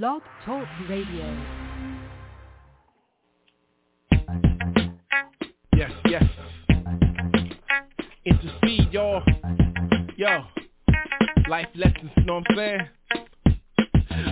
Blog Talk Radio. Yes, yes. Intercede, y'all. Yo. Life lessons, you know what I'm saying?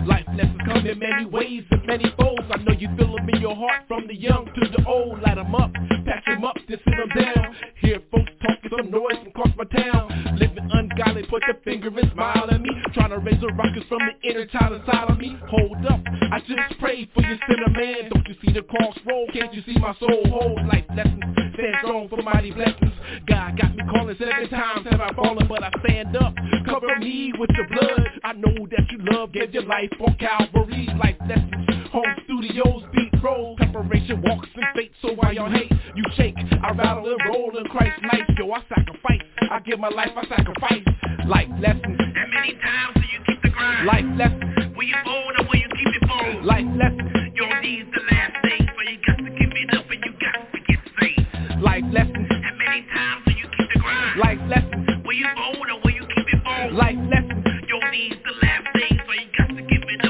Life lessons come in many ways and many folds. I know you feel them in your heart from the young to the old. Light them up, patch them up, then sit them down. Hear folks talking some noise from across my town. Ungodly, put the finger and smile at me. Trying to raise the rockets from the inner child inside of me. Hold up, I just prayed for your sinner man. Don't you see the cross roll? Can't you see my soul hold? Life lessons, stand strong for mighty blessings. God got me calling seven times, have I fallen, but I stand up. Cover me with your blood. I know that you love, gave your life on Calvary's life lessons. Home studios, beat roll, preparation walks and fate. So while y'all hate, you shake. I rattle and roll in Christ's life. Yo, I sacrifice. I give my life, I sacrifice. Life lessons. And many times do you keep the grind? Life lessons. Will you bold or will you keep it bold? Life lessons. Your deeds the last thing, so you got to give it up and you got to get saved. Life lessons. And many times do you keep the grind? Life lessons. Will you bold or will you keep it bold? Life lessons. Your deeds the last thing, so you got to give it up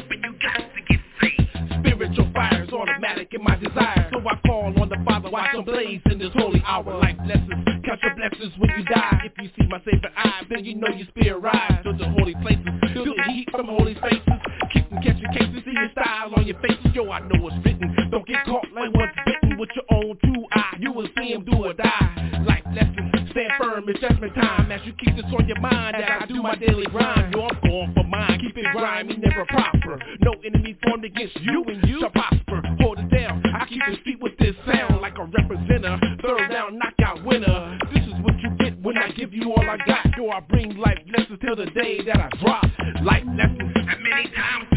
Spiritual fire is automatic in my desire. So I call on the Father, watch them blaze in this holy hour. Life lessons, count your blessings when you die. If you see my Savior eye, then you know your spirit rise. To the holy places, feel the heat from holy faces. Keep them catching cases, see your style on your faces. Yo, I know it's written. Don't get caught like what's bitten with your own two eye. You will see him do or die. Life lessons, stand firm, it's judgment time. As you keep this on your mind, that I do my daily grind. Yo, I'm going for mine, keep it grimy, never proper. No enemy formed against you and you shall prosper. Hold it down, I keep the street with this sound like a representer. Third down, knockout winner. This is what you get when I give you all I got. Yo, I bring life lessons till the day that I drop. Life lessons, And many times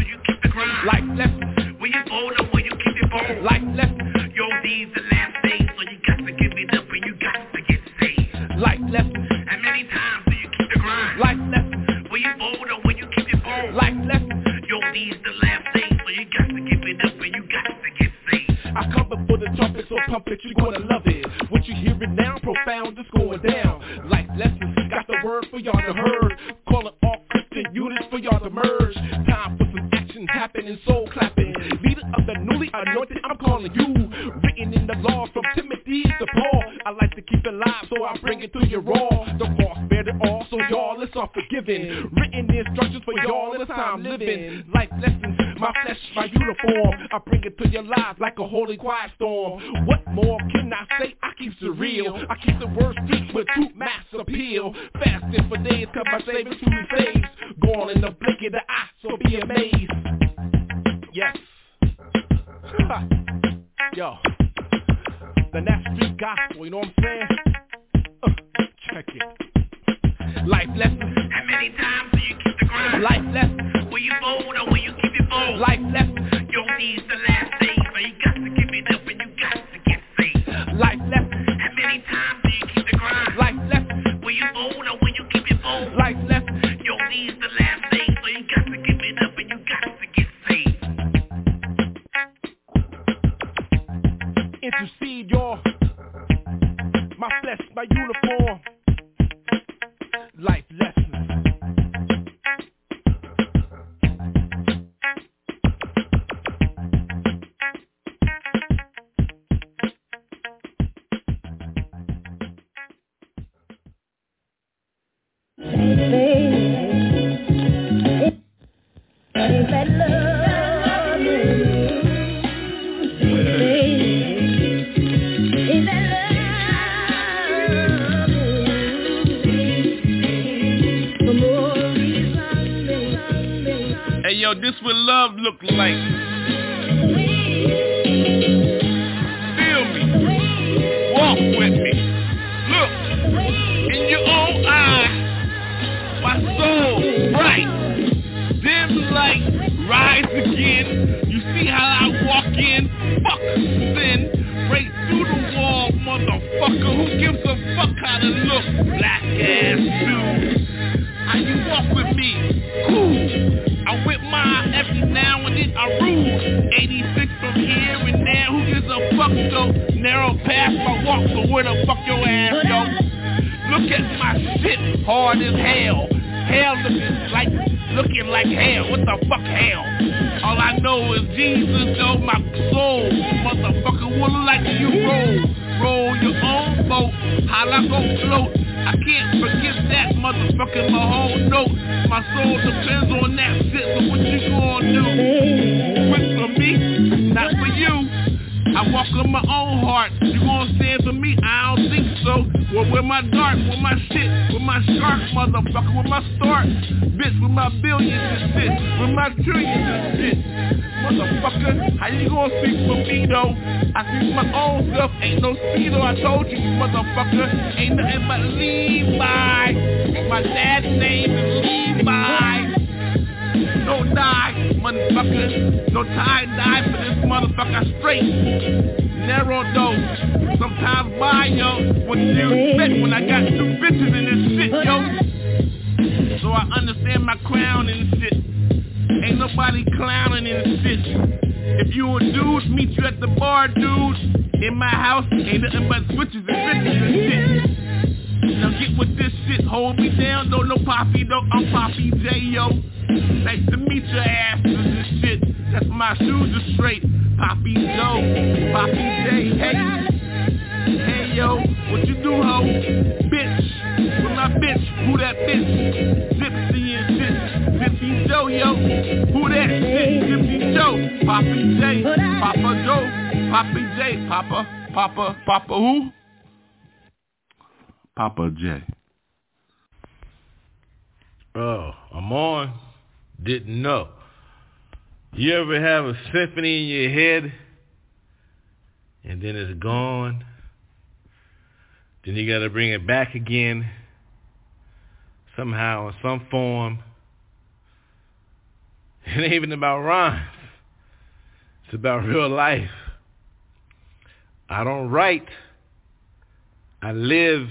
this what love look like. Fuck your ass Look at my shit Hard as hell Hell looking like looking like hell. What the fuck hell? All I know is Jesus, My name is Levi. No die, motherfucker. No tie die for this motherfucker straight. Narrow dose. Sometimes why, yo? Do you expect when I got two bitches in this shit, yo? So I understand my crown and shit. Ain't nobody clowning in this shit. If you a dude, meet you at the bar, dude. In my house, ain't nothing but switches and bitches and shit. Now get with this shit, hold me down, no, no Poppy, no, I'm Poppy J, yo. Nice to meet your asses and shit. That's my shoes are straight. Poppy Joe, Poppy J, hey. Hey yo, what you do ho? Bitch, with my bitch, who that bitch? Gypsy and shit, Gypsy Joe yo. Who that shit? Gypsy Joe, Poppy J, Papa Joe, Poppy J, Papa, Papa, Papa who? Papa J. Oh, I'm on. Didn't know. You ever have a symphony in your head and then it's gone? Then you gotta bring it back again somehow in some form. It ain't even about rhymes. It's about real life. I don't write. I live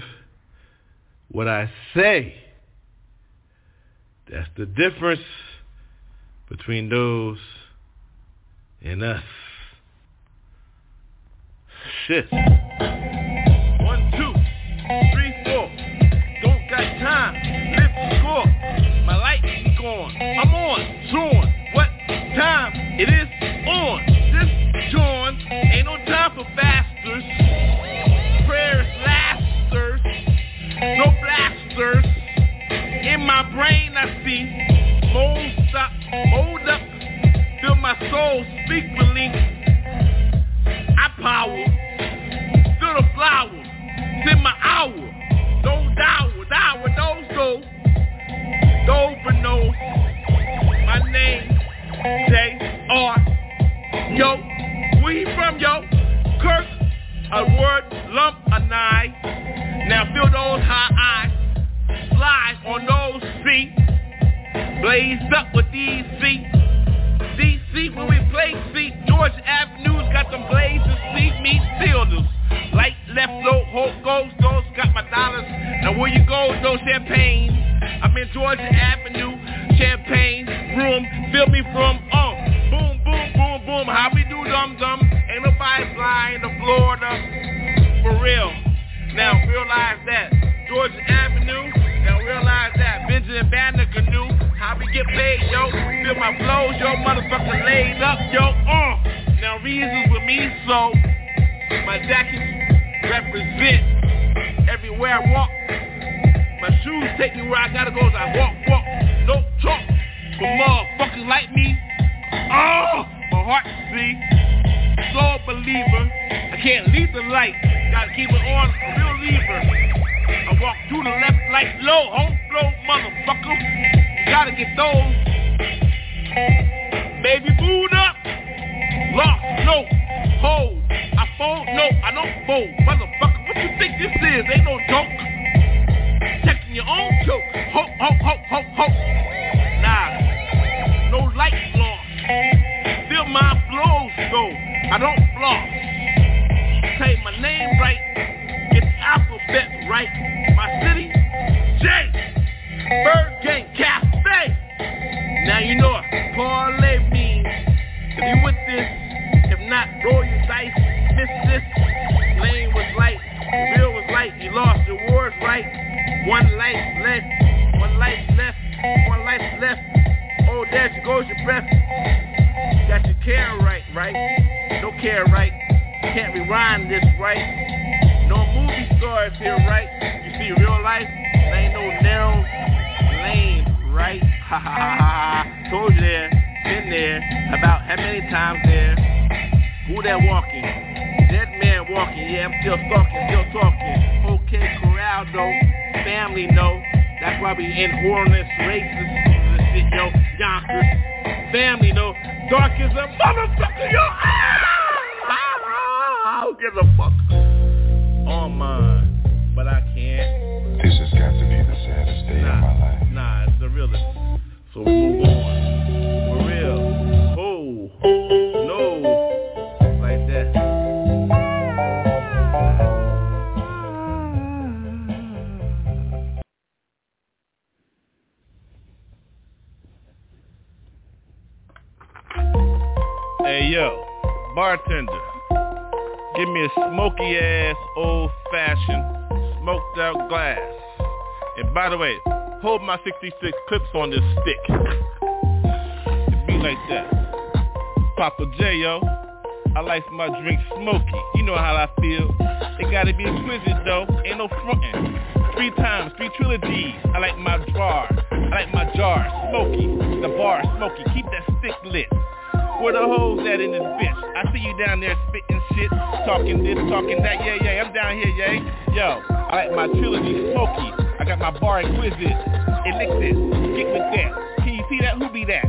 what I say. That's the difference between those and us. Shit. One, two, three, four. Don't got time. Lift the score. My light is gone. I'm on. Drawn. What time? It is on. This John. Ain't no time for fasters. Blasters. In my brain I see mold stop, mold up. Feel my soul speak relief. I power. Feel the flower. In my hour. Don't dower, dower, those go. Dover knows my name. There she goes your breath. Got your care, right? Right? No care right. Can't rewind this, right? No movie stars here, right? You see real life, there ain't no narrow lane, right? Ha ha ha. Told you there, been there, about how many times there? Who that walking? Dead man walking, yeah, I'm still talking, still talking. Okay, corral though, family no. That's why we in hornless racist shit, yo. Yonkers, family no. Dark as a motherfucker, yo. Ah, I don't give a fuck. On mine, but I can't. This has got to be the saddest day Nah, of my life. nah, it's the realest. So we move on. Bartender, give me a smoky ass old fashioned smoked out glass. And by the way, hold my 66 clips on this stick. It be like that. Papa J, yo. I like my drink smoky. You know how I feel. It gotta be exquisite though. Ain't no frontin'. Three times, three trilogies. I like my jar. I like my jar smoky. The bar smoky. Keep that stick lit. Where the hoes at in this bitch? I see you down there spitting shit, talking this, talking that. Yeah, yeah, I'm down here, yeah. Yo, I like my trilogy smoky. I got my bar exquisite. Elixir, get with that. Can you see that? Who be that?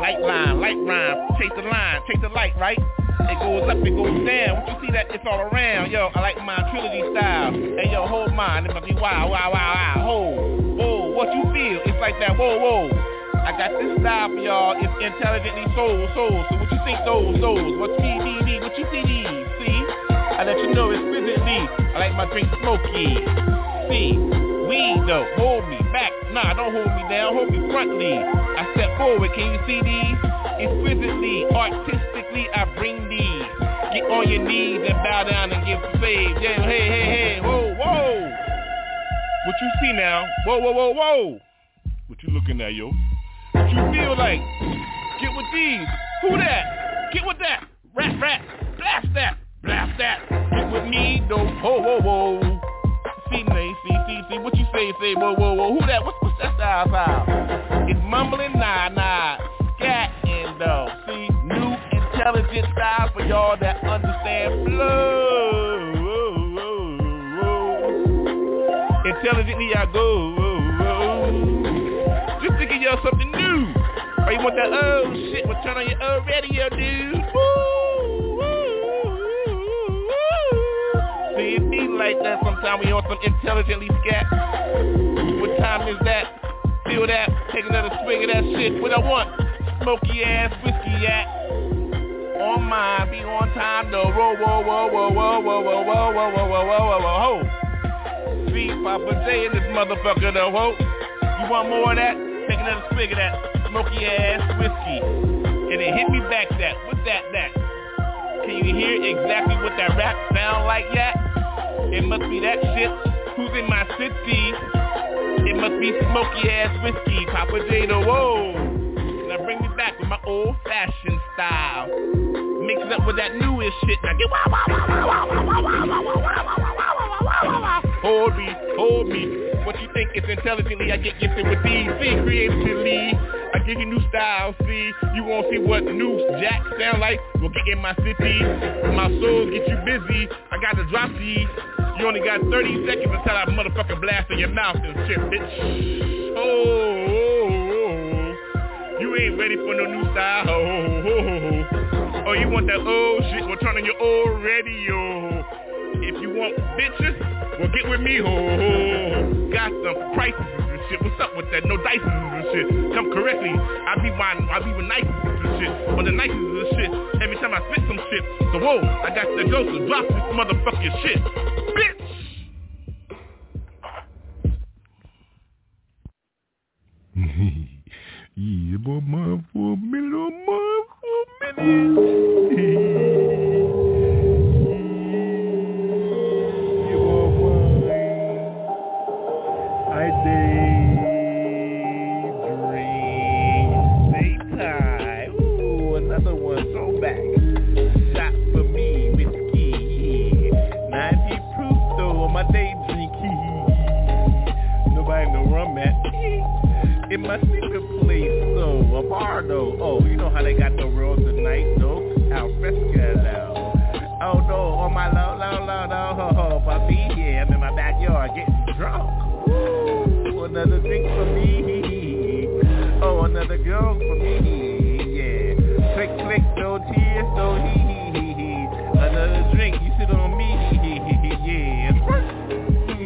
Light line, light rhyme, chase the line, chase the light, right? It goes up, it goes down. What you see that? It's all around. Yo, I like my trilogy style. Hey, yo, hold mine. It must be wow, wow, wow, wow. Hold, whoa, what you feel? It's like that. Whoa, whoa. I got this style for y'all. It's intelligently soul, soul. So what you think those, those? What you need, need, what you see? See? I let you know it's exquisitely. I like my drink smoky. See? Weed though. Hold me back. Nah, don't hold me down. Hold me frontly. I step forward. Can you see these? Exquisitely, artistically, I bring these. Get on your knees and bow down and give praise. Yeah, hey, hey, hey. Whoa, whoa. What you see now? Whoa, whoa, whoa, whoa. What you looking at, yo? You feel like? Get with these. Who that? Get with that. Rap, rap. Blast that. Blast that. Get with me, though. Whoa, whoa, whoa. See, see, see, see, see. What you say, say, whoa, whoa, whoa. Who that? What's, what's that style, style? It's mumbling, nah, nah. Scatting, though. See, new intelligent style for y'all that understand flow. Intelligently I go. To give y'all something new. Or you want that old shit? Well, turn on your old radio, dude. Woo, woo, woo, woo. See, it be like that sometimes when you want some intelligently scat. What time is that? Feel that? Take another swig of that shit. What I want? Smoky ass whiskey at. On mine, be on time though. Whoa, whoa, whoa, whoa, whoa, whoa, whoa, whoa, whoa, whoa, whoa, whoa, whoa, whoa. See, Papa J in this motherfucker though, ho. You want more of that? Take another swig of that smoky ass whiskey. And then hit me back that. What's that, that? Can you hear exactly what that rap sound like yet? It must be that shit. Who's in my city? It must be smoky ass whiskey. Papa J the whoa. Now bring me back with my old fashioned style. Mix it up with that newest shit. Now get wow wow wow wow wow wow wow wow wow wow wow wow wow wow Hold me, hold me. What you think is intelligently? I get gifted with these. See, creatively, I give you new style. See, you won't see what new jack sound like. We'll get in my city. My soul get you busy. I got the drop these. You only got 30 seconds until I motherfucking blast in your mouth and shit, bitch. Oh, oh, oh. you ain't ready for no new style. Oh, oh, oh. oh, oh you want that old shit? Well, turn on your old radio. If you want bitches, well get with me, ho, ho. Got some prices and shit. What's up with that? No dices and shit. Come correctly. I be buying, I be with nices and shit. On the nices and shit. Every time I spit some shit. So whoa, I got the ghost to drop this motherfucking shit. Bitch! yeah, boy, mine for a minute, oh, mine for a minute. in my secret place, so a bar though. Oh, you know how they got the world tonight, though. Al fresco. Oh no, on my low, low, low, low, for me, yeah, I'm in my backyard getting drunk. Ooh, another drink for me. Oh, another girl for me. Yeah, click, click, no tears, no hee hee hee. Another drink, you sit on me. Yeah,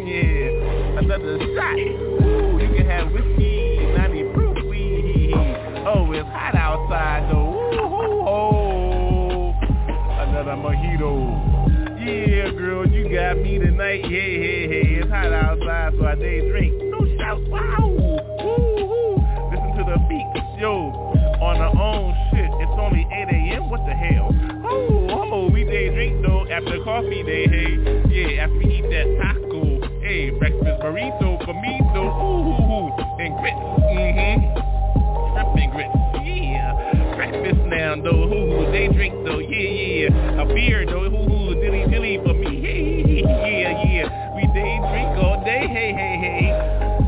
yeah, another shot. Outside though. Ooh, oh. Another mojito. Yeah, girl, you got me tonight. Hey, hey, hey, it's hot outside, so I day drink. No shout, wow. Woo-hoo. Listen to the beat, yo, on our own shit. It's only 8 a.m. What the hell? Oh, oh, we day drink though after coffee day. Hey, beer though. Ooh, dilly dilly for me. Yeah, yeah. We day drink all day. Hey, hey, hey.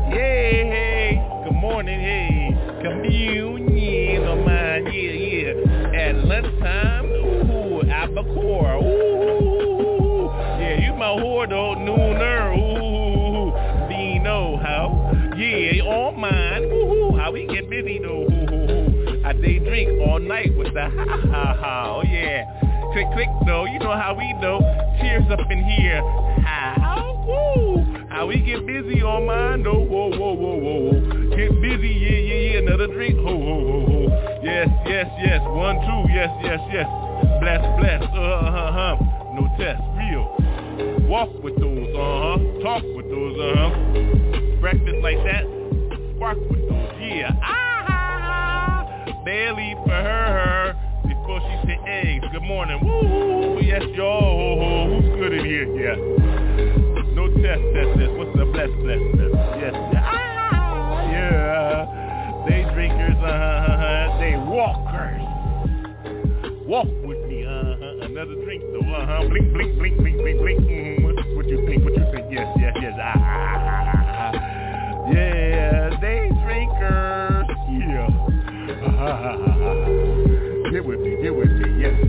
Yeah, hey. Good morning. Hey, communion on mine. Yeah, yeah. At lunchtime. Ooh, albacore. Ooh, yeah. You my whore though. Nooner. Ooh, Dino. How? Yeah, all mine. Ooh, how we get busy though. Ooh, I day drink all night with the ha ha ha. Click though. You know how we know. Cheers up in here. How? Woo. How we get busy on mine though. Whoa whoa whoa whoa whoa. Get busy. Yeah yeah yeah. Another drink. Ho ho ho ho. Yes yes yes. One two. Yes yes yes. Bless bless. Uh huh huh. No test. Real. Walk with those. Uh huh. Talk with those. Uh huh breakfast like that, spark with those, yeah. Ah, barely for her, her, morning, woo, yes, yo, who's good in here? Yeah. No test, test, test. What's the bless, bless, bless? Yes, ah, yeah. They drinkers, uh-huh, they walkers. Walk with me, uh-huh. Another drink, though, uh-huh. Blink, blink, blink, blink, blink, blink. Mm-hmm. What, you think? What you think? Yes, yes, yes. Ah, ah, ah, ah. Yeah, they drinkers. Yeah. get with me, get with me. Yes,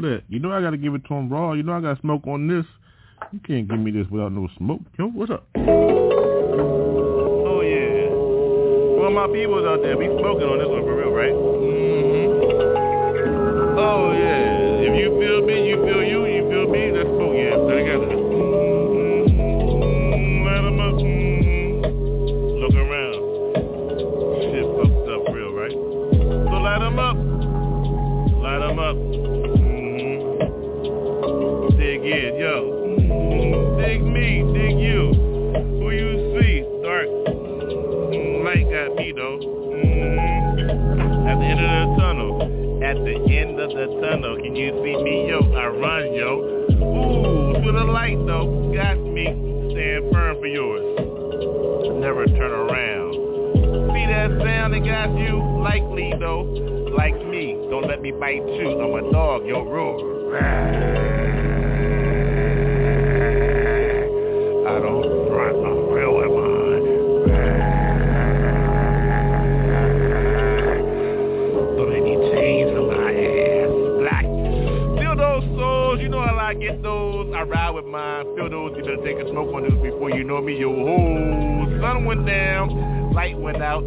That. You know I gotta give it to him raw. You know I got to smoke on this. You can't give me this without no smoke. Yo, what's up? Oh yeah. Well my peoples out there, we smoking on this one for real, right? Mm-hmm. Oh yeah. If you feel me, you feel you, you feel me, let's smoke, yeah. Together. Can you see me, yo? I run, yo. Ooh, to the light though. Got me. Stand firm for yours. Never turn around. See that sound that got you? Likely though, like me. Don't let me bite you. I'm a dog, yo roar. Mine. You better take a smoke on this before you know me, yo ho. Sun went down, light went out.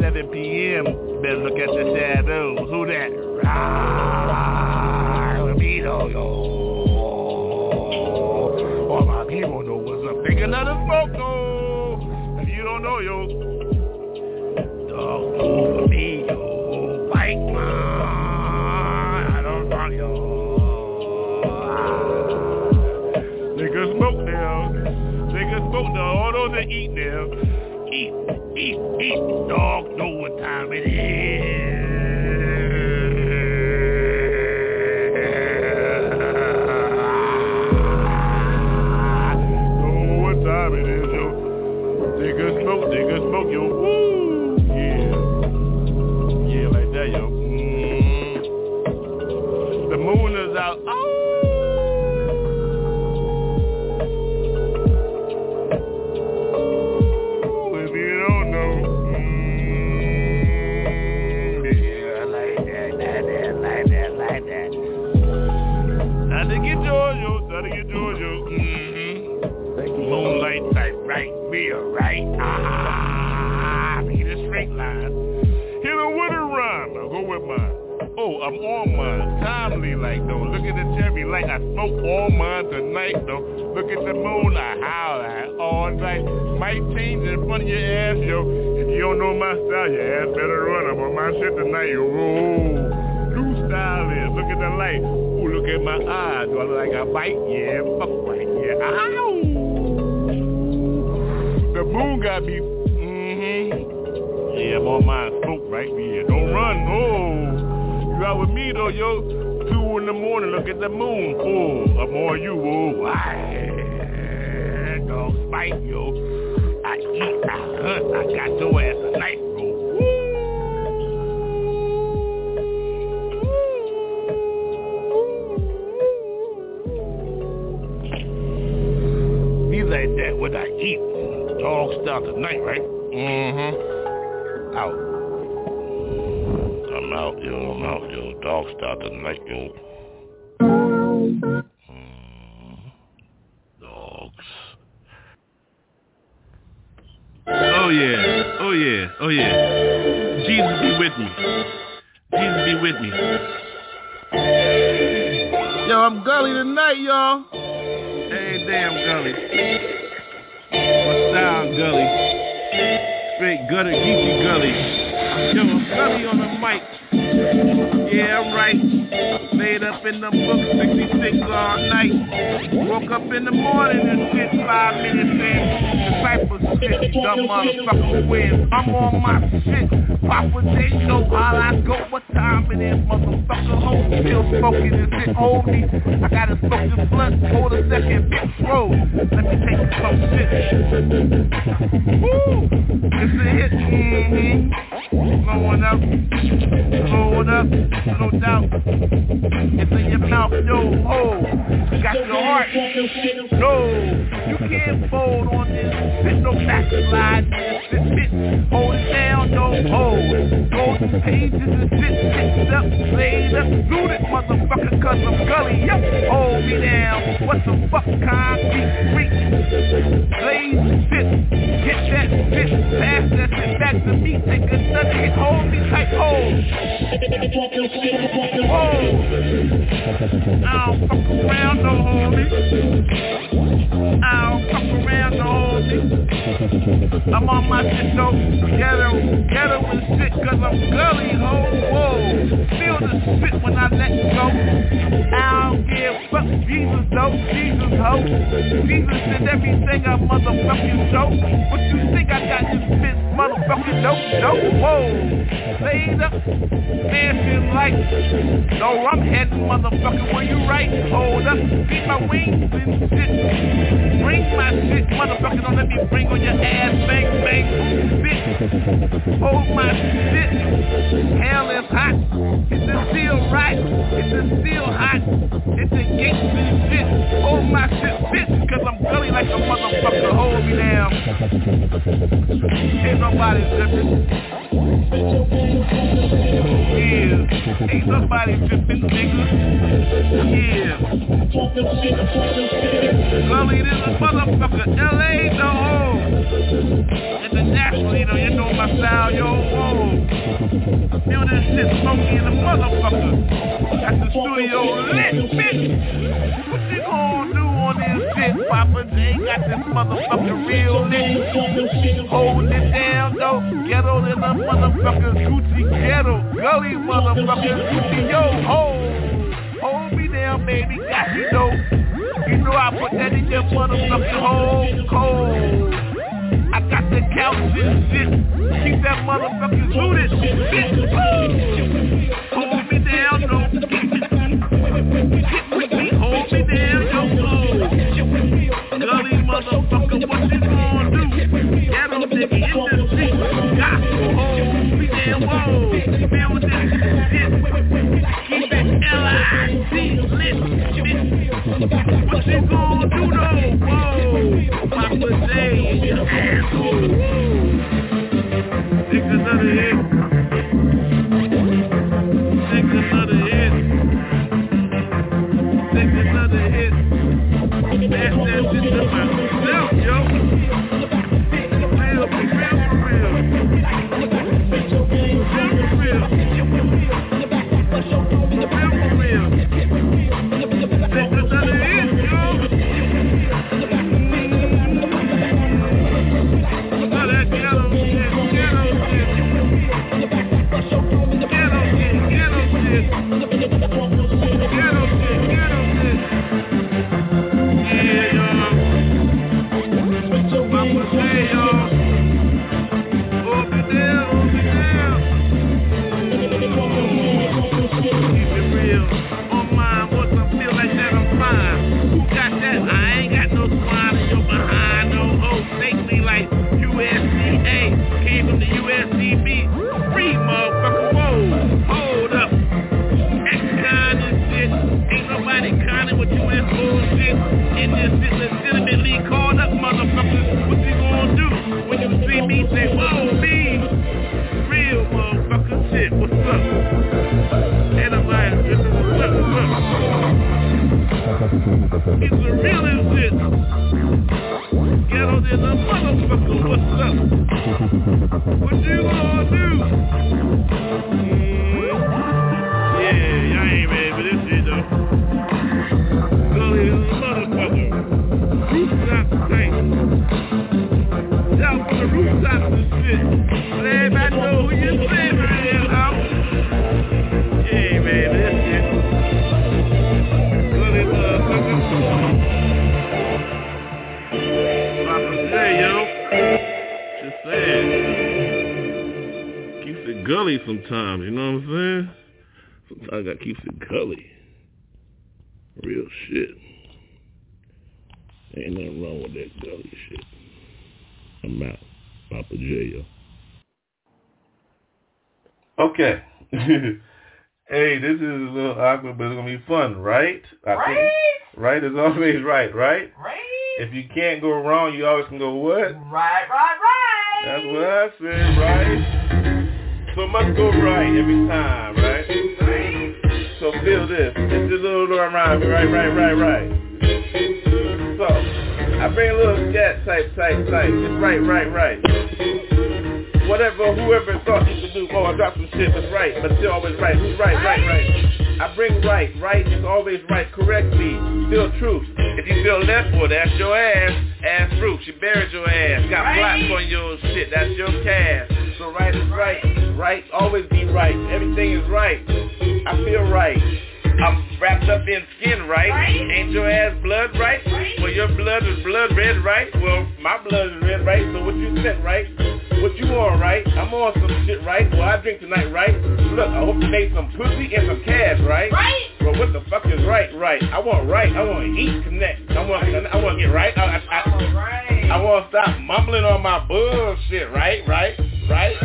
7 p.m. Better look at the shadows. Who that? Rah, Libido, yo. All my people know what's up. Take another smoke, though. If you don't know, yo. Dog start tonight, yo. Mm. Dogs. Oh yeah, oh yeah, oh yeah. Jesus be with me. Jesus be with me. Yo, I'm gully tonight, y'all. Hey, damn gully. What style gully? Straight gutter geeky gully. Yo, I'm gully on the mic. Yeah, right. Laid up in the book 66 all night. Woke up in the morning and spit five minutes in. Disciples shit, dumb motherfucker win. I'm on my shit. Papa J know how I go. What time it is, motherfucker? Hold still smoking and shit. Hold me. I gotta smoke this blunt. Hold a second, bitch. Roll. Let me take some shit. Woo! It's a hit. Mm-hmm. Blowing up. Blowing up. No doubt. It's in your mouth, yo, ho. Got your heart. No, you can't fold on this. There's no backslide. Sit, hold down, no hold. Golden pages up, up, looted, motherfucker, cause I'm gully. Yep, hold me down. What the fuck, get that hit, hold me tight, hold. I don't fuck around, no. I don't fuck around, no homie. I'm on my shit though, ghetto, ghetto and shit, cause I'm gully, ho, whoa. Feel the spit when I let go. I don't give fuck, Jesus though, Jesus ho. Jesus did everything I motherfucking show. What you think I got this bitch motherfucking dope, dope, whoa. Laid up, mansion like, no, I'm heading motherfucker where you right. Hold up, beat my wings and shit. Bring my shit, motherfucker, don't let me bring on your ass, bang, bang, shit. Hold my shit. Hell is hot. It's still right. It's still hot. It's a gangster shit. Hold my shit, bitch, cause I'm gully like a motherfucker. Hold me down. Ain't nobody tripping. Yeah. Ain't nobody tripping, nigga. Yeah. This a motherfucker. LA, no home. Internationally, though, you know my style, yo. Feel this shit the motherfucker. Got the studio lit, bitch. What you gonna do on this shit, Papa J? Got this motherfucker real lit. Hold it down, though. Ghetto in the motherfucker Gucci ghetto. Gully motherfucker Gucci, yo, hold. Hold me down, baby. Got you, though. You know I put that in your motherfucking hole cold. I got the couch and shit. Keep that motherfucking looted. Bitch. Hold me down, no. Nigga in the street. Got to hold me down, whoa. Feel this shit. Keep it L-I-C lit. What you gonna do though? Whoa. Papa J your asshole. Another hit. Take hey, this is a little awkward, but it's gonna be fun, right? I Right? right is always right, right? Right? If you can't go wrong, you always can go what? Right, right, right. That's what I said, right? So it must go right every time, right? right. So feel this. It's a little rhyme, right, right, right, right. So I bring a little scat type, type, type. It's right, right, right. Whatever, whoever thought you could do, oh, I dropped some shit, that's right, but still always right. Who's right, right, right? I bring right, right is always right, correctly, still truth. If you feel left, well, that's your ass, ass fruit. She buried your ass, got Right. plots on your shit, that's your cast. So right is right, right, always be right. Everything is right. I feel right. I'm wrapped up in skin, right? Right. Ain't your ass blood right? Right. Well, your blood is blood red, right? Well, my blood is red, right? So what you said, right? What you on, right? I'm on some shit, right? Well, I drink tonight, right? Look, I hope you made some pussy and some cash, right? Right? Well, what the fuck is right? Right. I want right. I want to eat, connect. I want. I want to get right. I, I, I, Alright. I want to stop mumbling on my bullshit, right? Right? Right?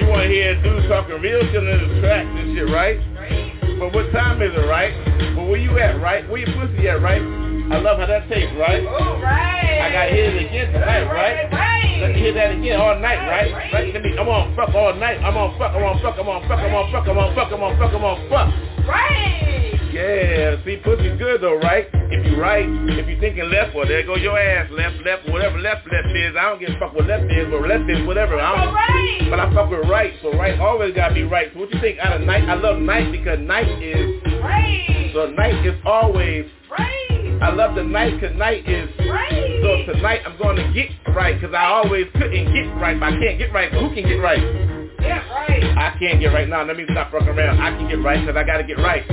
You want to hear a dude talking real shit in the tracks and shit, right? Right? But what time is it, right? But where you at, right? Where your pussy at, right? I love how that tastes, right? Alright. I gotta hear it again tonight, right? Right, Let me hear that again all night, right? Right. Right? Let me, I'm on fuck all night. I'm on fuck. I'm on fuck. I'm on fuck. I'm on fuck. I'm on fuck. I'm on fuck. I'm on fuck. Right. Yeah, see, pussy's good though, right? If you right, if you thinking left, well, there go your ass, left, left, whatever left, left is. I don't give a fuck what left is, but left is whatever. I don't, Alright. but I fuck with right, so right always gotta be right. So what you think out of night? I love night because night is, Right. so night is always, Right. I love the night because night is, Right. so tonight I'm to get right because I always couldn't get right, but I can't get right. But who can get right? Yeah, right. I can't get right now. Let me stop fucking around. I can get right because I gotta get right.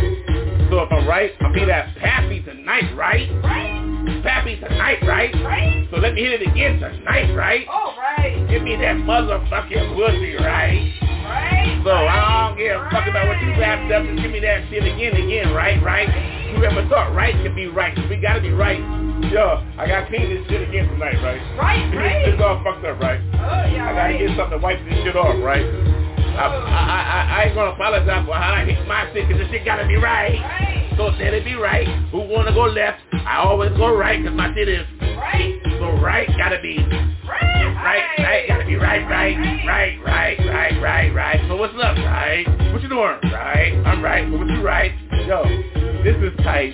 So if I'm right, I'll be that happy tonight, right? Right. Happy tonight, right? Right. So let me hit it again tonight, right? Alright. Give me that motherfucking pussy, right? So I don't give a fuck about what you wrapped up. Just give me that shit again, again, right? Right? Whoever thought right could be right. We gotta be right. Yo, I gotta clean this shit again tonight, right? Right, right. it's all fucked up, right? Oh, yeah, I gotta right. get something to wipe this shit off, right? I, I, I, I ain't gonna apologize for how I hit my shit, cause this shit gotta be right. Right. So let it be right. Who wanna go left? I always go right, cause my shit is Right. so right. Gotta be Right. right, right. Gotta be right, right, right, right, right, right, right. So what's up, right? What you doing? Right. I'm right. What you right? Yo, this is tight,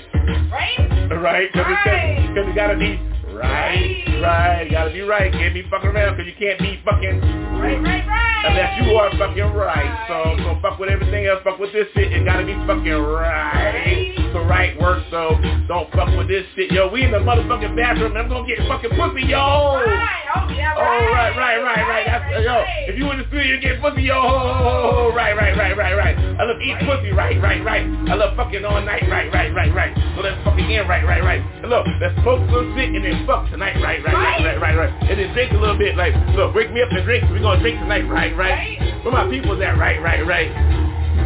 Right. right? Cause, Right. It's, it gotta be right, right. Gotta be right. Can't be fucking around, cause you can't be fucking Right, right, right. Unless you are fucking right. So, so fuck with everything else. Fuck with this shit. It gotta be fucking right. So right works. So don't fuck with this shit. Yo, we in the motherfucking bathroom. and I'm gonna get fucking pussy, yo. Right. Oh, yeah, Oh, right, right, right, right. That's, yo, if you in the studio, you get pussy, yo. Ho. Right, right, right, right, right. I love eating pussy, right, right, right. I love fucking all night, right, right, right, right. So let's fucking in, right, right, right. And look, let's smoke some shit and then fuck tonight, right, right, right, right, right, right. And then drink a little bit, like, look, wake me up and drink. We gonna drink tonight, right, right. Where my people's at, right, right, right.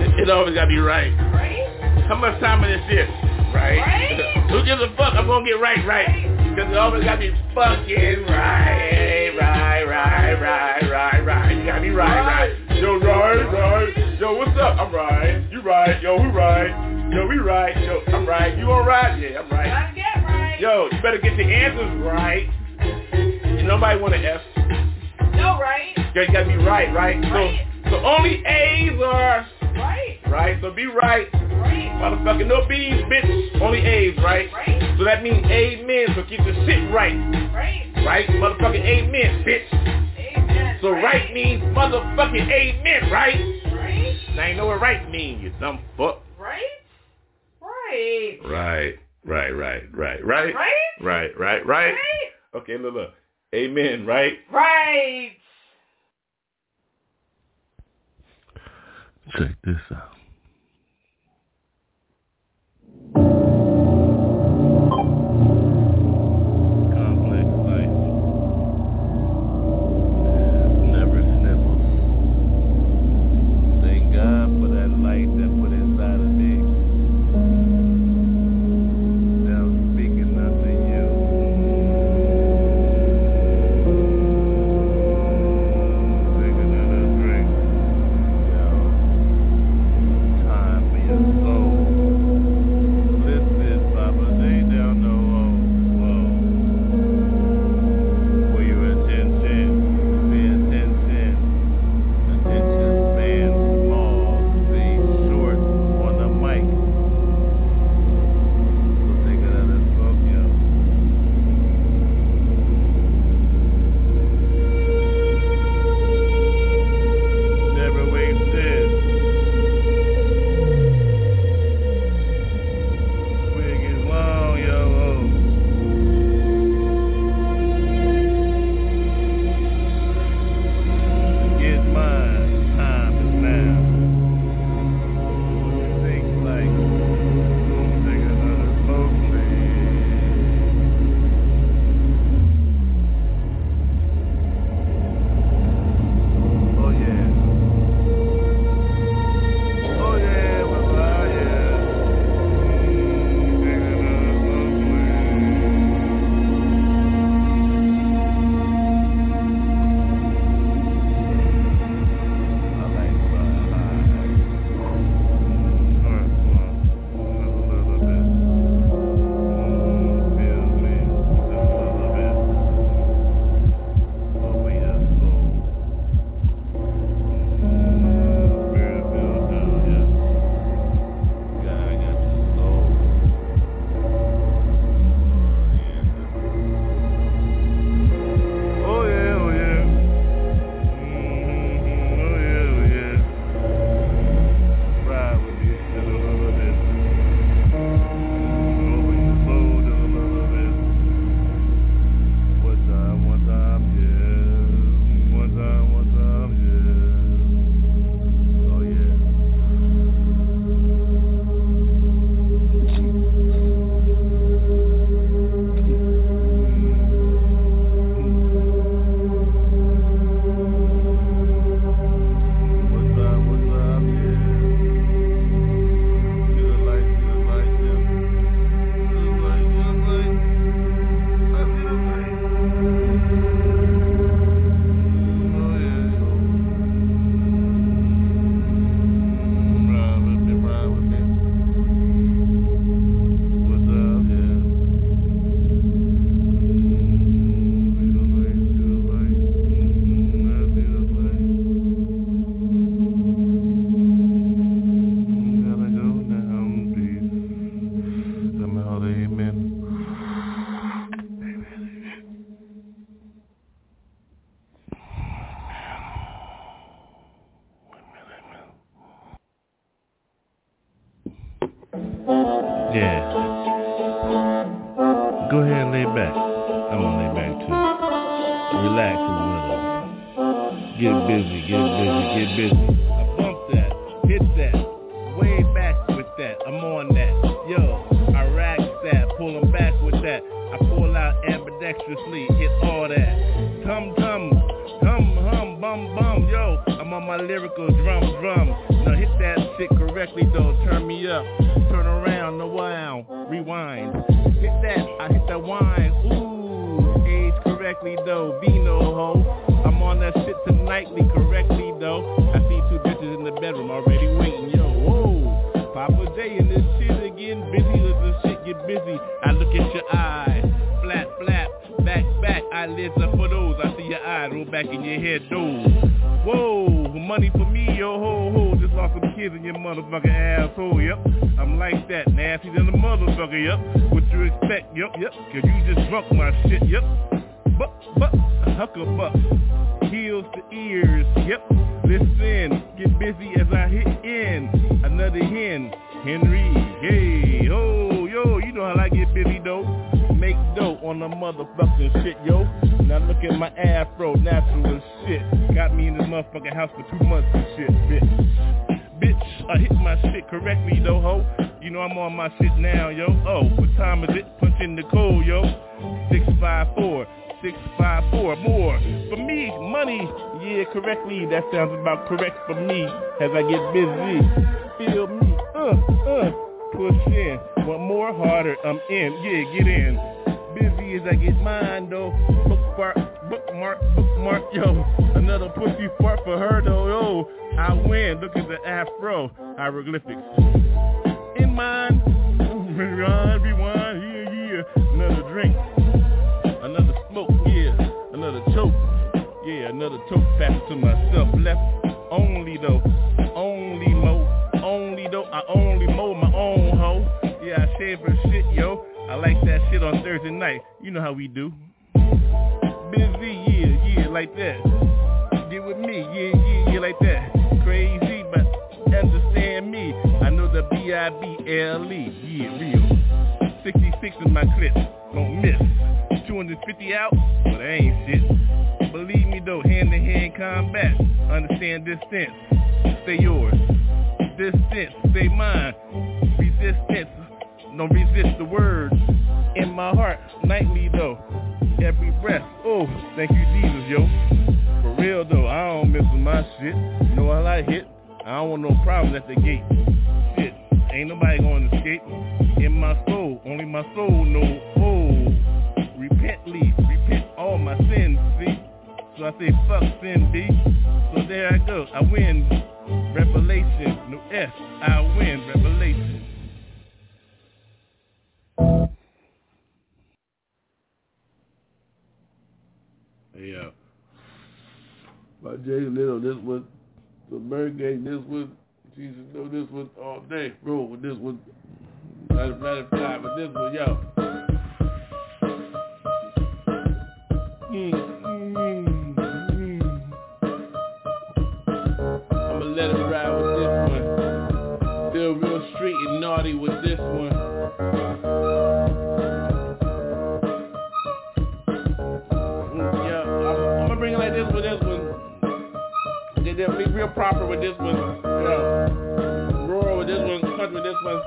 It, it always gotta be right. Right. How much time in this? Right? Right. Who gives a fuck? I'm gonna get right, right. Cause it always gotta be fucking right, right, right, right, right, right. You gotta be right, right. Yo, right, right. Yo, what's up? I'm right. You right. Yo, who right? Yo, we right. Yo, I'm right. You all right? Yeah, I'm right. Gotta get right. Yo, you better get the answers right. Nobody wanna F. No, right. You gotta be right, right? Right. So, so only A's are Right. right. So be right. Motherfucking no B's, bitch. Only A's, right? So that means amen, so keep the shit right. Right? Motherfucking amen, bitch. So right means motherfucking amen, right? Now you know what right means, you dumb fuck. Right? Right. Right. Right, right, right, right. Right? Right, right, right. Okay, look, look. Amen, right? Right. Check this out. Yeah. Go ahead and lay back. I'm gonna lay back too. Relax a little. Get busy, get busy, get busy. I bump that, hit that, way back with that. I'm on that. Yo, I rack that, pull them back with that. I pull out ambidextrously, hit all that. Tum tum, hum hum, bum bum. Yo, I'm on my lyrical drum. That sounds about correct for me as I get busy. Feel me, uh, uh, push in. Want more, harder, I'm in. Yeah, get in. Busy as I get mine though. Bookmark, bookmark, bookmark, yo. Another pussy fart for her though, yo. I win. Look at the afro hieroglyphics. In mine, rewind, rewind, yeah, yeah. Another drink back to myself, left only though, only mo, only though, I only mow my own hoe, yeah, I shave her shit, yo, I like that shit on Thursday night, you know how we do, busy, yeah, yeah, like that, get with me, yeah, yeah, yeah, like that, crazy, but understand me, I know the B-I-B-L-E, yeah, real, 66 in my clip, don't miss. 250 out, but I ain't shit. Believe me though, hand-to-hand combat. Understand distance, stay yours. Distance, stay mine. Resistance, don't resist the words. In my heart, nightly though. Every breath, oh, thank you Jesus, yo. For real though, I don't miss my shit. You know I hit, I don't want no problems at the gate. Shit, ain't nobody gonna escape. In my soul, only my soul know, oh repently, repent all my sins, see? So I say fuck sin, B. So there I go, I win. Revelation, no S, I win, revelation. Hey, uh, my Jay Little, this one. the Mergate, this one. Jesus know this one all day, bro, with this was, matter, matter of fact, but this was, yo. I'ma let it ride with this one. Still be with this one. Still real street and naughty with this one. Mm, yeah I'm going to bring a little with this one. Did them real proper with this one. Yo no this one's fucked with this one.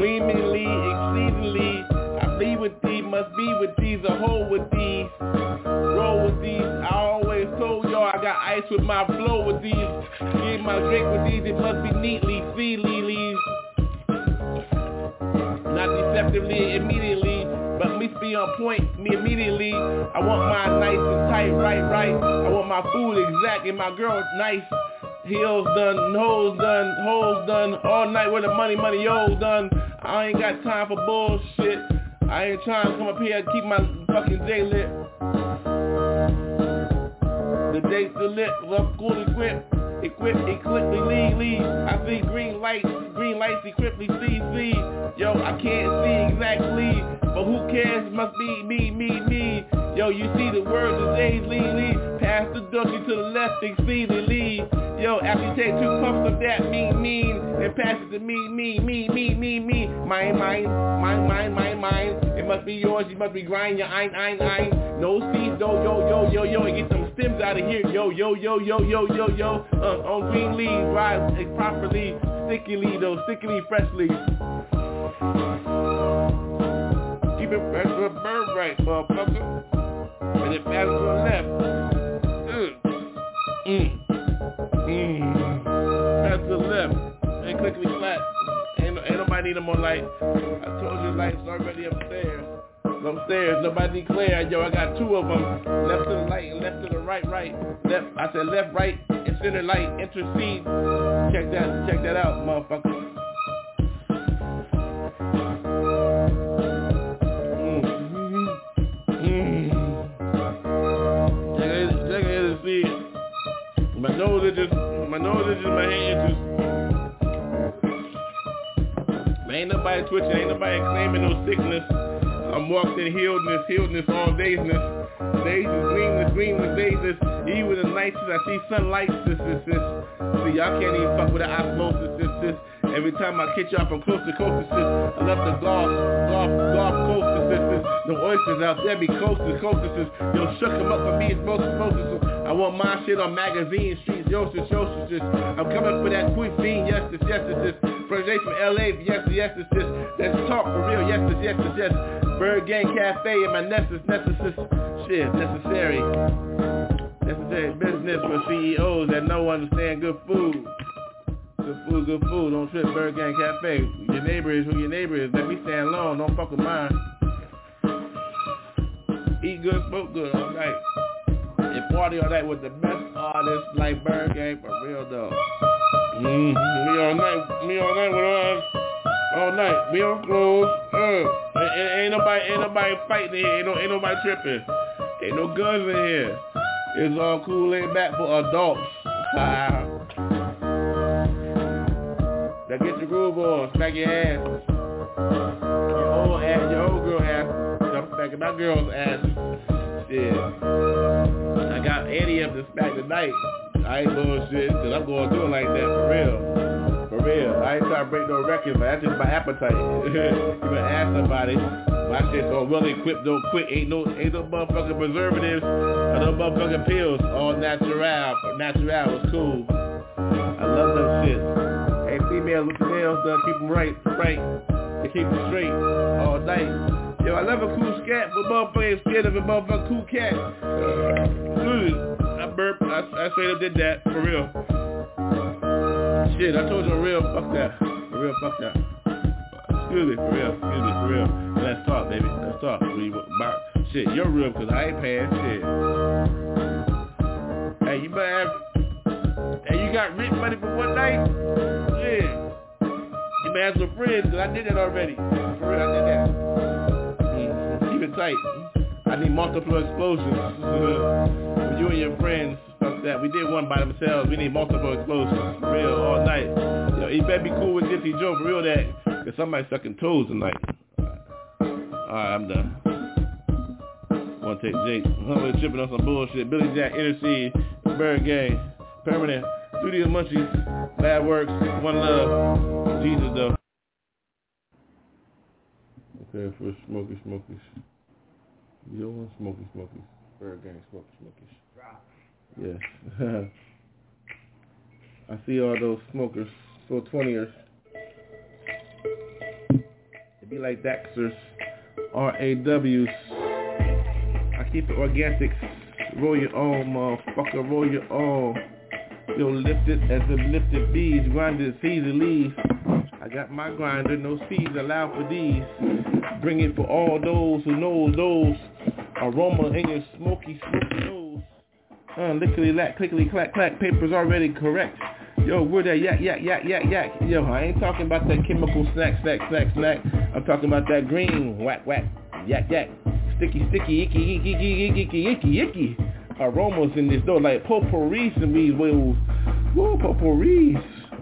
Meaningly exceedingly. I feel with thee, must be with thee, my flow with these. Get my drink with these. It must be neatly, feelily. Not deceptively, immediately. But me be on point, me immediately. I want mine nice and tight, right, right. I want my food exact and my girl nice. Heels done, hoes done, hoes done, all night where the money, money, yo done. I ain't got time for bullshit. I ain't trying to come up here and keep my fucking day lit. The day still lit, love cool equipped, equipped, equipped, lead, lead. I see green lights, green lights equipped, see, see. Yo, I can't see exactly, but who cares? Must be me, me, me. Yo, you see the words of days, lead, lead. Pass the dusty to the left, exceedingly. Yo, after you take two puffs of that mean, mean, and pass it to me, me, me, me, me, me. Mine, mine, mine, mine, mine, mine. It must be yours, you must be grinding your ein, ein, ein. No seeds, yo, yo, yo, yo, yo, and get some stems out of here. Yo, yo, yo, yo, yo, yo, yo. Uh, on green leaves, rise it properly, stickily though, stickily, freshly. Keep it fresh with a bird right, motherfucker. And it passes to the left. Mm. Mm. Mm. Pass to the left. And quickly flat. Ain't, ain't nobody need them on light. I told you lights already upstairs upstairs. Nobody declare. yo, I got two of them. Left to the light and left to the right, right. Left, I said left, right, and center light. Intercede. Check that, check that out, motherfucker. Mm-hmm. Mm-hmm. My nose is just, my nose is just my hand itches. But ain't nobody twitching, ain't nobody claiming no sickness. I'm walked in healedness, healedness, all daysness. Days is gleamless, gleamless, days Even the nights I see sunlight, this, this, this. See, y'all can't even fuck with the osmosis, this, this. Every time I catch y'all from coast to coast, sis, I left the golf, golf, golf coast, sis, sis. The oysters out there be coast to coast, sis. Yo, shook them up for me, it's most sis. I want my shit on magazine streets, yo, sis, yo, sis. I'm coming for that cuisine, yes, sis, yes, sis. First day from LA, yes, yes, sis, sis. Let's talk for real, yes, sis, yes, sis, yes. ByrdGang Cafe in my Nessus, Nessus, shit, necessary. Necessary business for CEOs that know understand good food. Good food, good food. Don't trip ByrdGang Cafe. Your neighbor is who your neighbor is. Let me stand alone. Don't fuck with mine. Eat good, smoke good all night. And party all night with the best artists like ByrdGang for real though. Mm-hmm. Me all night, me all night with us. All night. We on clothes. Uh. Ain't, ain't nobody, ain't nobody fighting here. Ain't, no, ain't nobody tripping. Ain't no guns in here. It's all cool laid back for adults. Now get your groove on, smack your ass. Your old ass, your old girl ass. Smacking my girl's ass. Shit. I got Eddie up to smack tonight. I ain't bullshit, cause I'm going through it like that for real. For real. I ain't trying to break no records, but that's just my appetite. you better ask somebody. My shit's all well equipped, don't quit. Ain't no ain't no motherfucking preservatives or no motherfucking pills. All natural. Natural was cool. I love that shit females with the nails done, uh, keep them right, right, and keep them straight all night. Yo, I love a cool scat, but motherfucker ain't scared of a motherfucker cool cat. I burp, I, I straight up did that, for real. Shit, I told you real, fuck that. For real, fuck that. Excuse me, for real, excuse me, for real. Let's talk, baby, let's talk. We, shit, you're real, cause I ain't paying shit. Hey, you better have, hey, you got rent money for one night? man, as a friend, cause I did that already. For real, I did that. Tight. I need multiple explosions. For you and your friends, fuck that. We did one by themselves. We need multiple explosions. For real, all night. Yo, you better be cool with Gypsy Joe, for real that. Cause somebody's sucking toes tonight. Alright, I'm done. Wanna take Jake. I'm tripping on some bullshit. Billy Jack, Intercede, ByrdGang, Permanent, Studio Munchies, Bad Works, One Love, Jesus though. Okay, for Smoky Smokies. You don't want Smoky Smokies. ByrdGang Smoky Smokies. Yes. I see all those smokers, so 20ers. They be like Daxers, R-A-Ws. I keep it organic. Roll your own, motherfucker, roll your own. Yo, lifted as if lifted bees, grinded seeds and leaves. I got my grinder, no seeds allowed for these. Bring it for all those who know those. Aroma in your smoky, smoky nose. Uh, lickety lack, clickety clack clack, paper's already correct. Yo, where that yak, yak, yak, yak, yak. Yo, I ain't talking about that chemical snack, snack, snack, snack. I'm talking about that green, whack, whack, yak, yak. Sticky, sticky, icky, icky, icky, icky, icky, icky, icky aromas in this door, like potpourri in these wheels. Whoa, potpourri.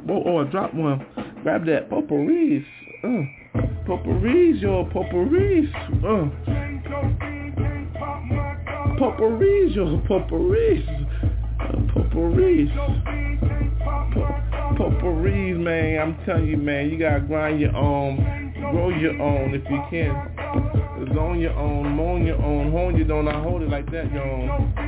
Whoa, oh, I dropped one. Grab that potpourri. Uh, potpourri, yo, potpourri. Uh. Potpourri, yo, potpourri. Uh, potpourri. Potpourri, man. I'm telling you, man, you gotta grind your own, grow your own if you can. It's on your own, moan your own, hone you don't, I hold it like that, yo.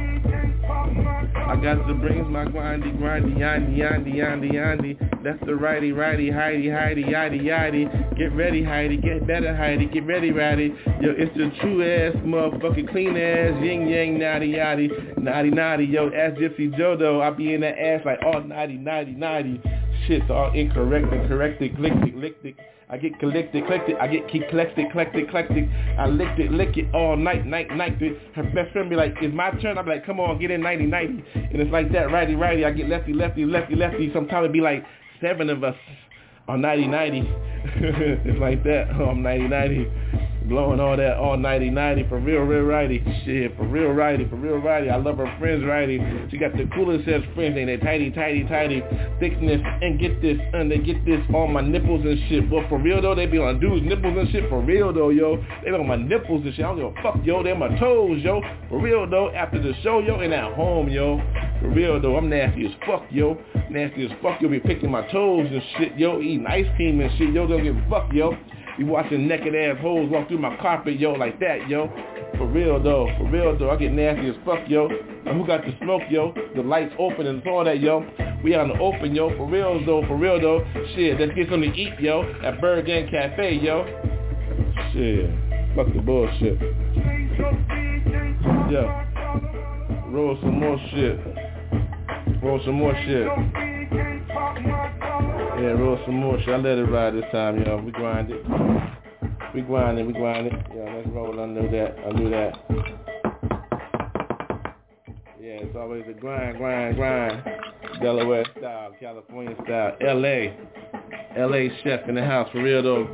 I got the brains, my grindy, grindy, yandy, yandy, yandy, yandy. Left the righty, righty, Heidi, Heidi, yaddy, yaddy. Get ready, Heidi, get better, Heidi, get ready, Ratty. Yo, it's the true ass, motherfucking clean ass, yin yang, naughty, yaddy, naughty, naughty. Yo, ass Gypsy Jodo, I be in that ass like all naughty, naughty, naughty. Shit's all incorrect, incorrect, licked it. I get collected, collected, I get keep collected, collected, collected. I licked it, lick it all night, night, night. Her best friend be like, it's my turn. I be like, come on, get in 90, 90. And it's like that, righty, righty. I get lefty, lefty, lefty, lefty. Sometimes it be like seven of us on 90, 90. it's like that. Oh, I'm 90, 90. Blowing all that all nighty nighty for real, real righty. Shit, for real righty, for real righty. I love her friends righty. She got the coolest ass friends, ain't they? Tighty, tighty, tighty. Thickness and get this, and they get this on my nipples and shit. But for real though, they be on dudes' nipples and shit. For real though, yo. They be on my nipples and shit. I don't give a fuck, yo. They my toes, yo. For real though, after the show, yo, and at home, yo. For real though, I'm nasty as fuck, yo. Nasty as fuck, yo. Be picking my toes and shit, yo. Eating ice cream and shit, yo. Don't give a fuck, yo. Be watching naked ass hoes walk through my carpet, yo, like that, yo. For real though, for real though, I get nasty as fuck, yo. And who got the smoke, yo? The lights open and all that, yo. We out in the open, yo. For real though, for real though. Shit, let's get something to eat, yo. At ByrdGang Cafe, yo. Shit, fuck the bullshit. Yeah. Roll some more shit. Roll some more shit. Yeah, roll some more shit. I let it ride this time, yo. We grind it. We grind it, we grind it. Yeah, let's roll under that, under that. Yeah, it's always a grind, grind, grind. Delaware style, California style, L.A. L.A. chef in the house, for real though.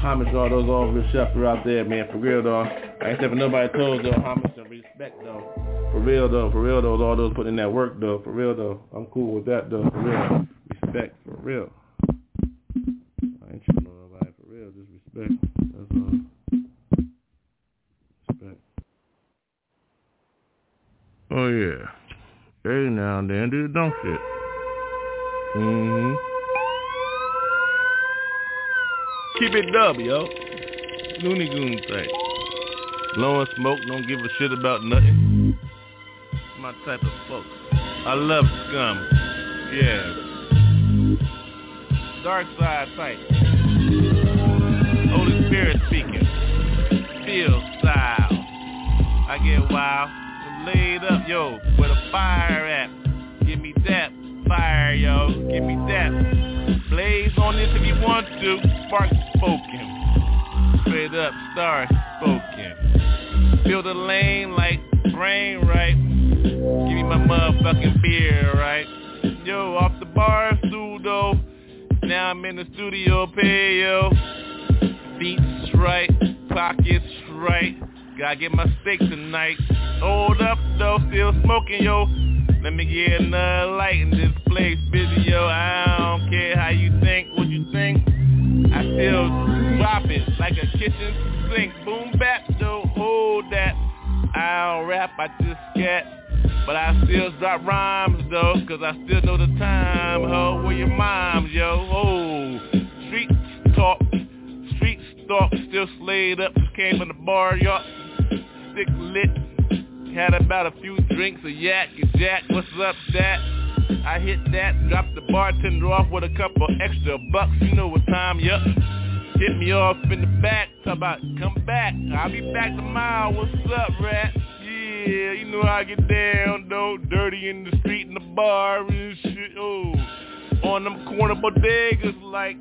Homage to all those all the chefs are out there, man, for real though. I ain't stepping nobody told though, homage and respect though. For real though, for real though, all those putting in that work though, for real though. I'm cool with that though, for real. Respect, for real. Respect. That's all. Respect. Oh yeah. Every now and then do the dumb shit. Mm-hmm. Keep it dub, yo. Looney Goon thing. Blowing smoke, don't give a shit about nothing. My type of folks. I love scum. Yeah. Dark side type. Spirit speaking. Feel style. I get wild. Laid up, yo. Where the fire at? Give me that fire, yo. Give me that. Blaze on this if you want to. Spark spoken. Straight up, star spoken. Fill the lane like brain right. Give me my motherfucking beer, right? Yo, off the bar though. Now I'm in the studio, pay yo. Beats right, pockets right. Gotta get my steak tonight. Hold up though, still smoking yo. Let me get another light in this place, busy yo. I don't care how you think, what you think. I still drop it like a kitchen sink. Boom bap though, hold that. I don't rap, I just scat. But I still drop rhymes though, cause I still know the time, ho. Where your moms, yo? Oh, street talk, stalk, still slayed up. Came in the bar, y'all. Stick lit. Had about a few drinks of yak and jack. What's up, that? I hit that, dropped the bartender off with a couple extra bucks. You know what time, yup. Hit me off in the back, talk about come back. I'll be back tomorrow. What's up, rat? Yeah, you know I get down though. Dirty in the street in the bar and shit. Oh, on them corner bodegas like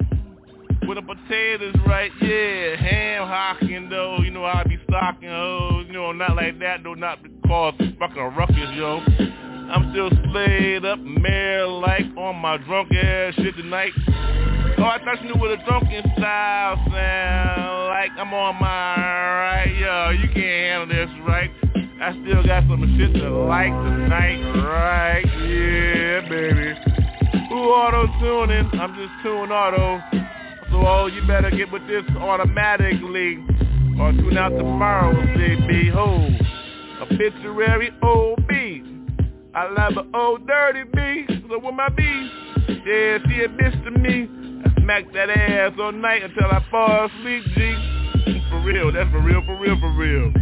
with the potatoes, right? Yeah, ham hocking though. You know I be stocking hoes. You know, not like that though. Not because fucking ruckus, yo. I'm still slayed up, mare like on my drunk ass shit tonight. Oh, I thought you knew what a drunken style sound like. I'm on my right, yo. You can't handle this, right? I still got some shit to like tonight, right? Yeah, baby. Who auto tuning? I'm just tuning auto. So, oh, you better get with this automatically, or tune out tomorrow, baby. Ho, obituary OB. I love an old dirty B. So with my B, yeah, she a bitch to me. I smack that ass all night until I fall asleep, G. For real, that's for real, for real, for real.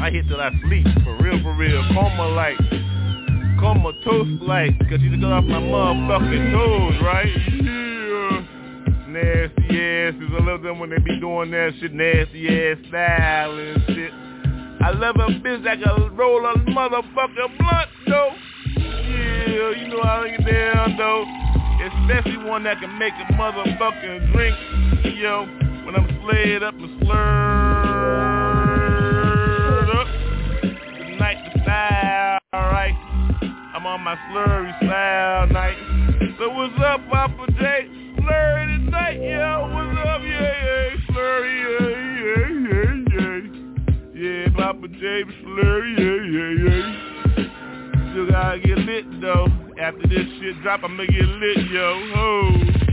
I hit till I sleep, for real, for real. Coma like, coma toast like, cause you got off my motherfucking toes, right? Nasty asses, I love them when they be doing that shit, nasty ass style and shit. I love a bitch that can roll a motherfucking blunt, though. Yeah, you know how I get down, though. Especially one that can make a motherfucking drink, yo. When I'm slayed up and slurred up. Tonight the style, alright. I'm on my slurry style night. So what's up, Papa J? Slurry tonight, yeah, What's up? Yeah, yeah, Slurry, yeah, yeah, yeah, yeah. Yeah, Papa James Slurry, yeah, yeah, yeah. Still gotta get lit, though. After this shit drop, I'ma get lit, yo. Ho. Oh.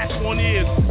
last one is.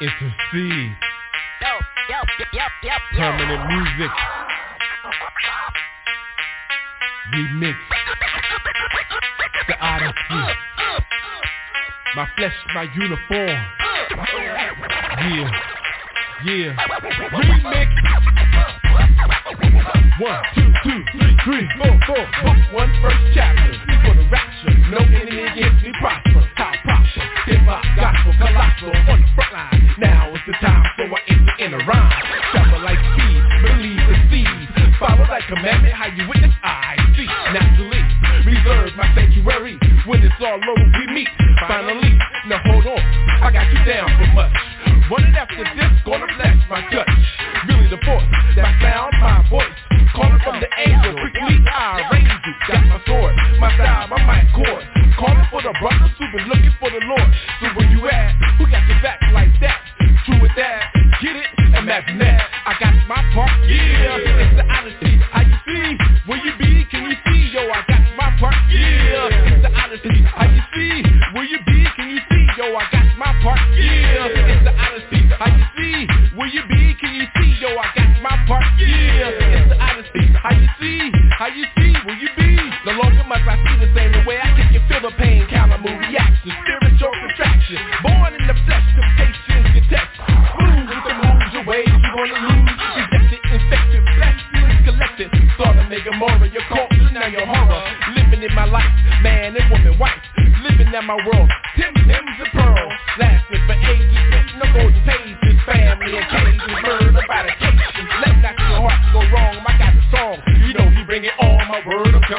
is to see Permanent Muzik remix the odyssey my flesh my uniform yeah yeah remix one, two, two, three, three, four, four. Book one first chapter. Speak for the rapture. No enemy against me prosper. Top prosper. Hip hop, gospel, colossal on the front line the time, for what is in a rhyme. Travel like speed, believe the seed. Follow that commandment, how you witness, I see. Naturally, reserve my sanctuary. When it's all over, we meet. Finally, now hold on, I got you down for much. Running after this.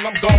I'm gone.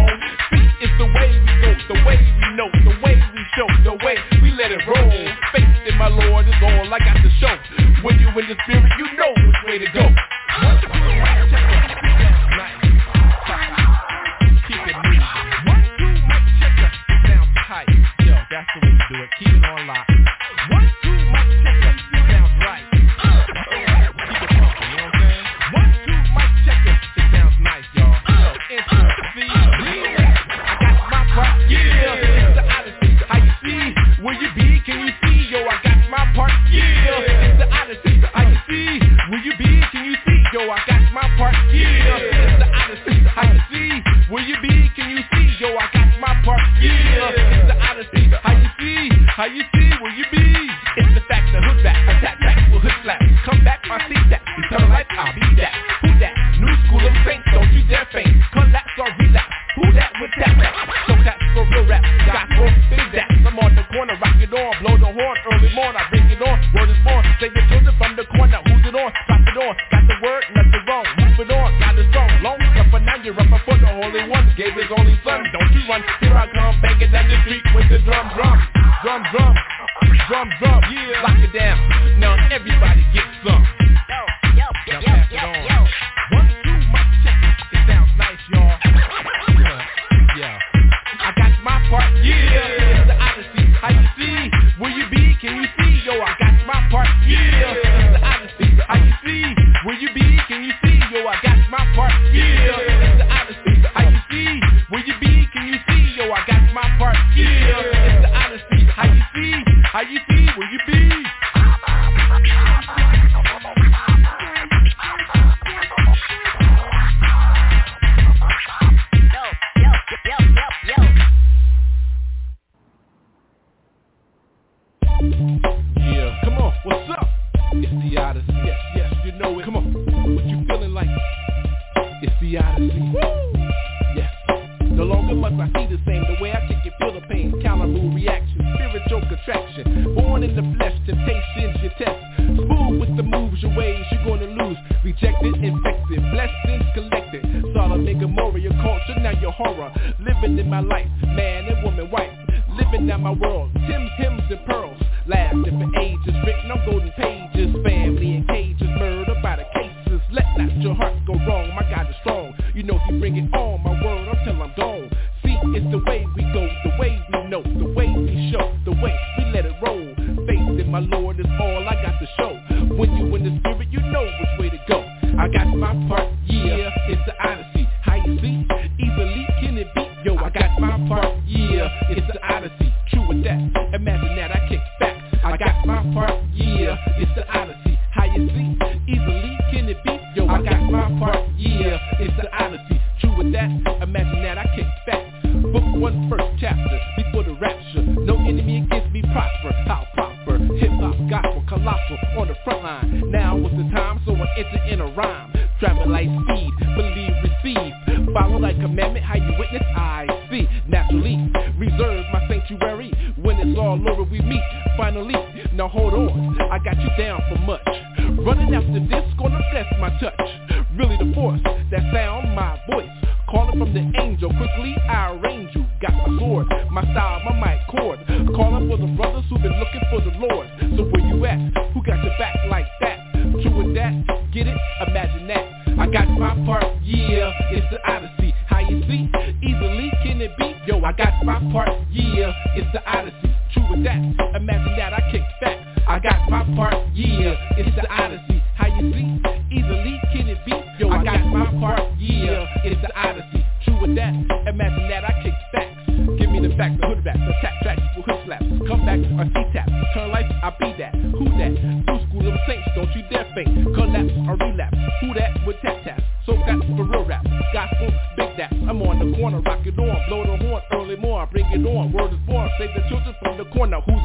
got my part, yeah, it's the Odyssey. How you see? Easily can it be? Yo, I got my part, yeah, it's the Odyssey. True with that, imagine that I kick back. I got my part, yeah, it's the Odyssey.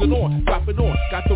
it on, drop it on. Got the